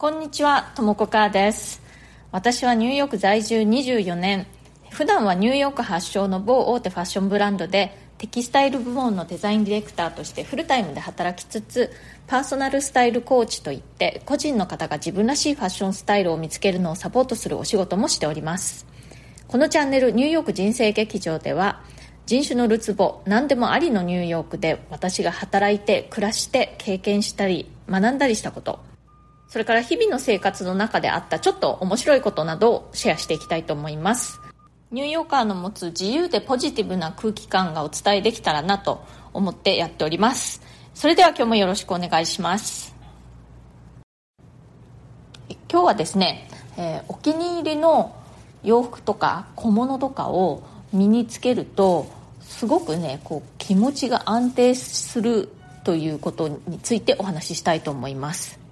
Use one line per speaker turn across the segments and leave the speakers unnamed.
こんにちは、ともこかーです。私はニューヨーク在住24年、普段はニューヨーク発祥の某大手ファッションブランドでテキスタイル部門のデザインディレクターとしてフルタイムで働きつつ、パーソナルスタイルコーチといって個人の方が自分らしいファッションスタイルを見つけるのをサポートするお仕事もしております。このチャンネルニューヨーク人生劇場では人種のるつぼ何でもありのニューヨークで私が働いて暮らして経験したり学んだりしたことそれから日々の生活の中であったちょっと面白いことなどをシェアしていきたいと思います。ニューヨーカーの持つ自由でポジティブな空気感がお伝えできたらなと思ってやっております。それでは今日もよろしくお願いします。今日はですね、えーお気に入りの洋服とか小物とかを身につけるとすごくねこう気持ちが安定するということについてお話ししたいと思います。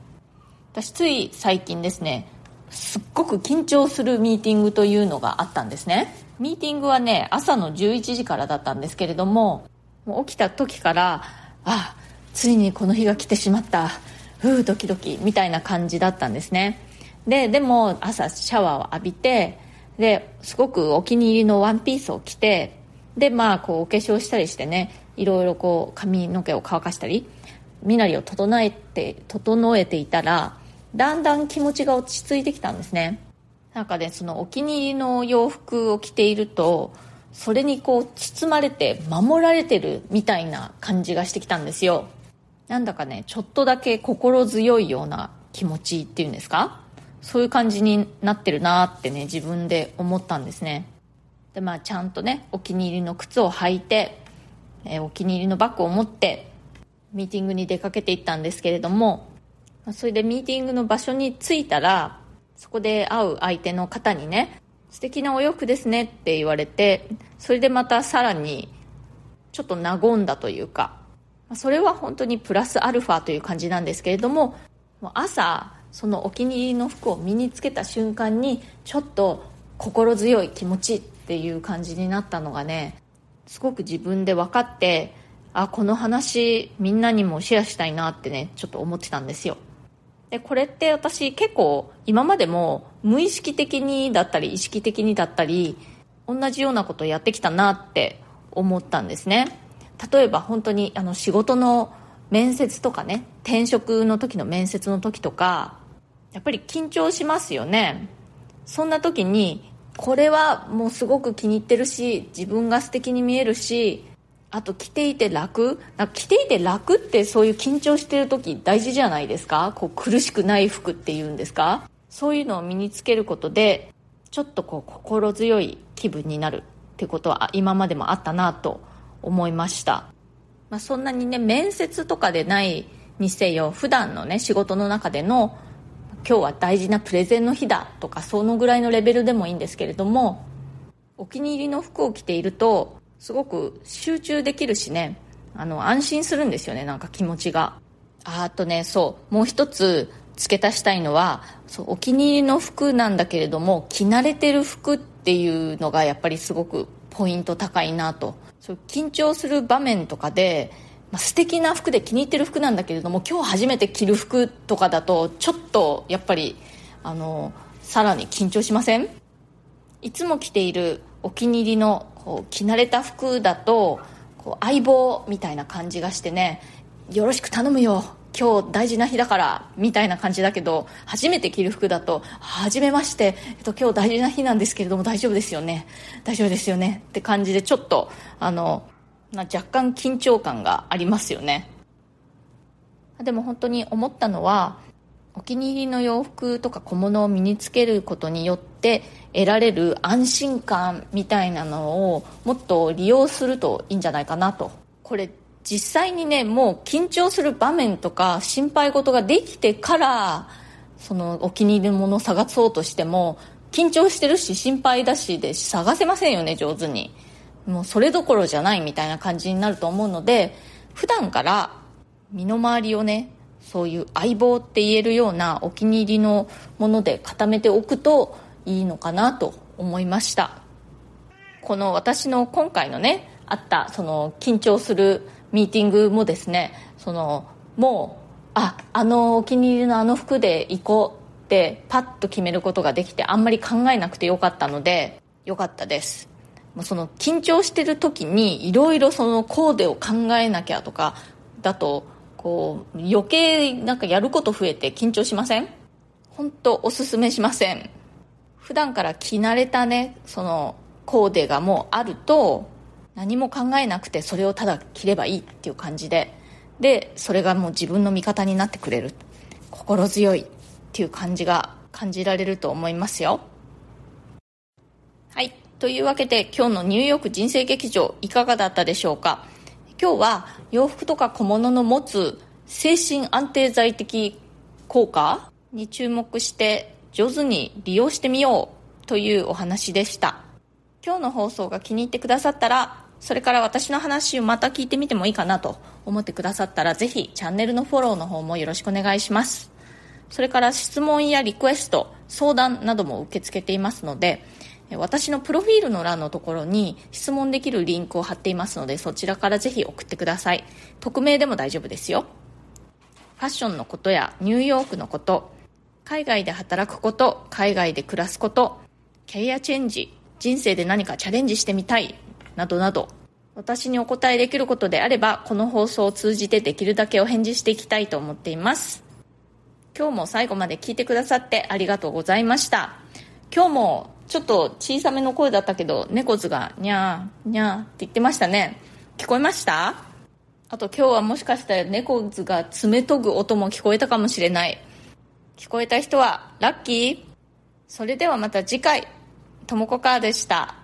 私つい最近ですねすっごく緊張するミーティングというのがあったんですね。ミーティングはね朝の11時からだったんですけれどももう起きた時からあついにこの日が来てしまったふうドキドキみたいな感じだったんですね。ででも朝シャワーを浴びてですごくお気に入りのワンピースを着てでまあこうお化粧したりしてねいろいろこう髪の毛を乾かしたり身なりを整えて整えていたらだんだん気持ちが落ち着いてきたんですね。なんかねそのお気に入りの洋服を着ているとそれにこう包まれて守られてるみたいな感じがしてきたんですよ。なんだかねちょっとだけ心強いような気持ちっていうんですか？そういう感じになってるなってね自分で思ったんですね。でまあちゃんとねお気に入りの靴を履いて、えーお気に入りのバッグを持ってミーティングに出かけていったんですけれどもまそれでミーティングの場所に着いたらそこで会う相手の方にね素敵なお洋服ですねって言われてそれでまたさらにちょっと和んだというかそれは本当にプラスアルファという感じなんですけれども朝そのお気に入りの服を身につけた瞬間にちょっと心強い気持ちっていう感じになったのがねすごく自分で分かってあこの話みんなにもシェアしたいなってねちょっと思ってたんですよ。でこれって私結構今までも無意識的にだったり意識的にだったり同じようなことをやってきたなって思ったんですね。例えば本当にあの仕事の面接とかね転職の時の面接の時とかやっぱり緊張しますよね。そんな時にこれはもうすごく気に入ってるし自分が素敵に見えるしあと着ていて楽？な着ていて楽ってそういう緊張してる時大事じゃないですか？こう苦しくない服っていうんですか？そういうのを身につけることでちょっとこう心強い気分になるってことは今までもあったなと思いました。まあ、そんなにね面接とかでないにせよ普段のね仕事の中での今日は大事なプレゼンの日だとかそのぐらいのレベルでもいいんですけれどもお気に入りの服を着ているとすごく集中できるしね。あの安心するんですよねなんか気持ちが。ああとねそうもう一つ付け足したいのはそうお気に入りの服なんだけれども着慣れてる服っていうのがやっぱりすごくポイント高いなと。そう緊張する場面とかで、まあ、素敵な服で気に入ってる服なんだけれども今日初めて着る服とかだとちょっとやっぱりあのさらに緊張しません？いつも着ているお気に入りのこう着慣れた服だとこう相棒みたいな感じがしてねよろしく頼むよ今日大事な日だからみたいな感じだけど初めて着る服だと「はじめまして、えっと、今日大事な日なんですけれども大丈夫ですよね大丈夫ですよね」って感じでちょっとあの若干緊張感がありますよね。でも本当に思ったのはお気に入りの洋服とか小物を身につけることによって得られる安心感みたいなのをもっと利用するといいんじゃないかなと。これ実際にねもう緊張する場面とか心配事ができてからそのお気に入りのものを探そうとしても緊張してるし心配だしで探せませんよね上手に。もうそれどころじゃないみたいな感じになると思うので普段から身の回りをねそういう相棒って言えるようなお気に入りのもので固めておくといいのかなと思いました。この私の今回のねあったその緊張するミーティングもですねそのもうああのお気に入りのあの服で行こうってパッと決めることができてあんまり考えなくてよかったのでよかったです。その緊張してる時にいろいろそのコーデを考えなきゃとかだとこう余計なんかやること増えて緊張しません？本当おすすめしません。普段から着慣れたねそのコーデがもうあると何も考えなくてそれをただ着ればいいっていう感じで。でそれがもう自分の味方になってくれる。心強いっていう感じが感じられると思いますよ。はい。というわけで今日のニューヨーク人生劇場いかがだったでしょうか？今日は洋服とか小物の持つ精神安定剤的効果に注目して上手に利用してみようというお話でした。今日の放送が気に入ってくださったらそれから私の話をまた聞いてみてもいいかなと思ってくださったらぜひチャンネルのフォローの方もよろしくお願いします。それから質問やリクエスト相談なども受け付けていますので私のプロフィールの欄のところに質問できるリンクを貼っていますのでそちらからぜひ送ってください。匿名でも大丈夫ですよ。ファッションのことやニューヨークのこと海外で働くこと海外で暮らすことキャリアチェンジ人生で何かチャレンジしてみたいなどなど私にお答えできることであればこの放送を通じてできるだけお返事していきたいと思っています。今日も最後まで聞いてくださってありがとうございました。今日もちょっと小さめの声だったけど猫図がにゃーにゃーって言ってましたね。聞こえました？あと今日はもしかしたら猫図が爪研ぐ音も聞こえたかもしれない。聞こえた人はラッキー。それではまた次回。ともこかーでした。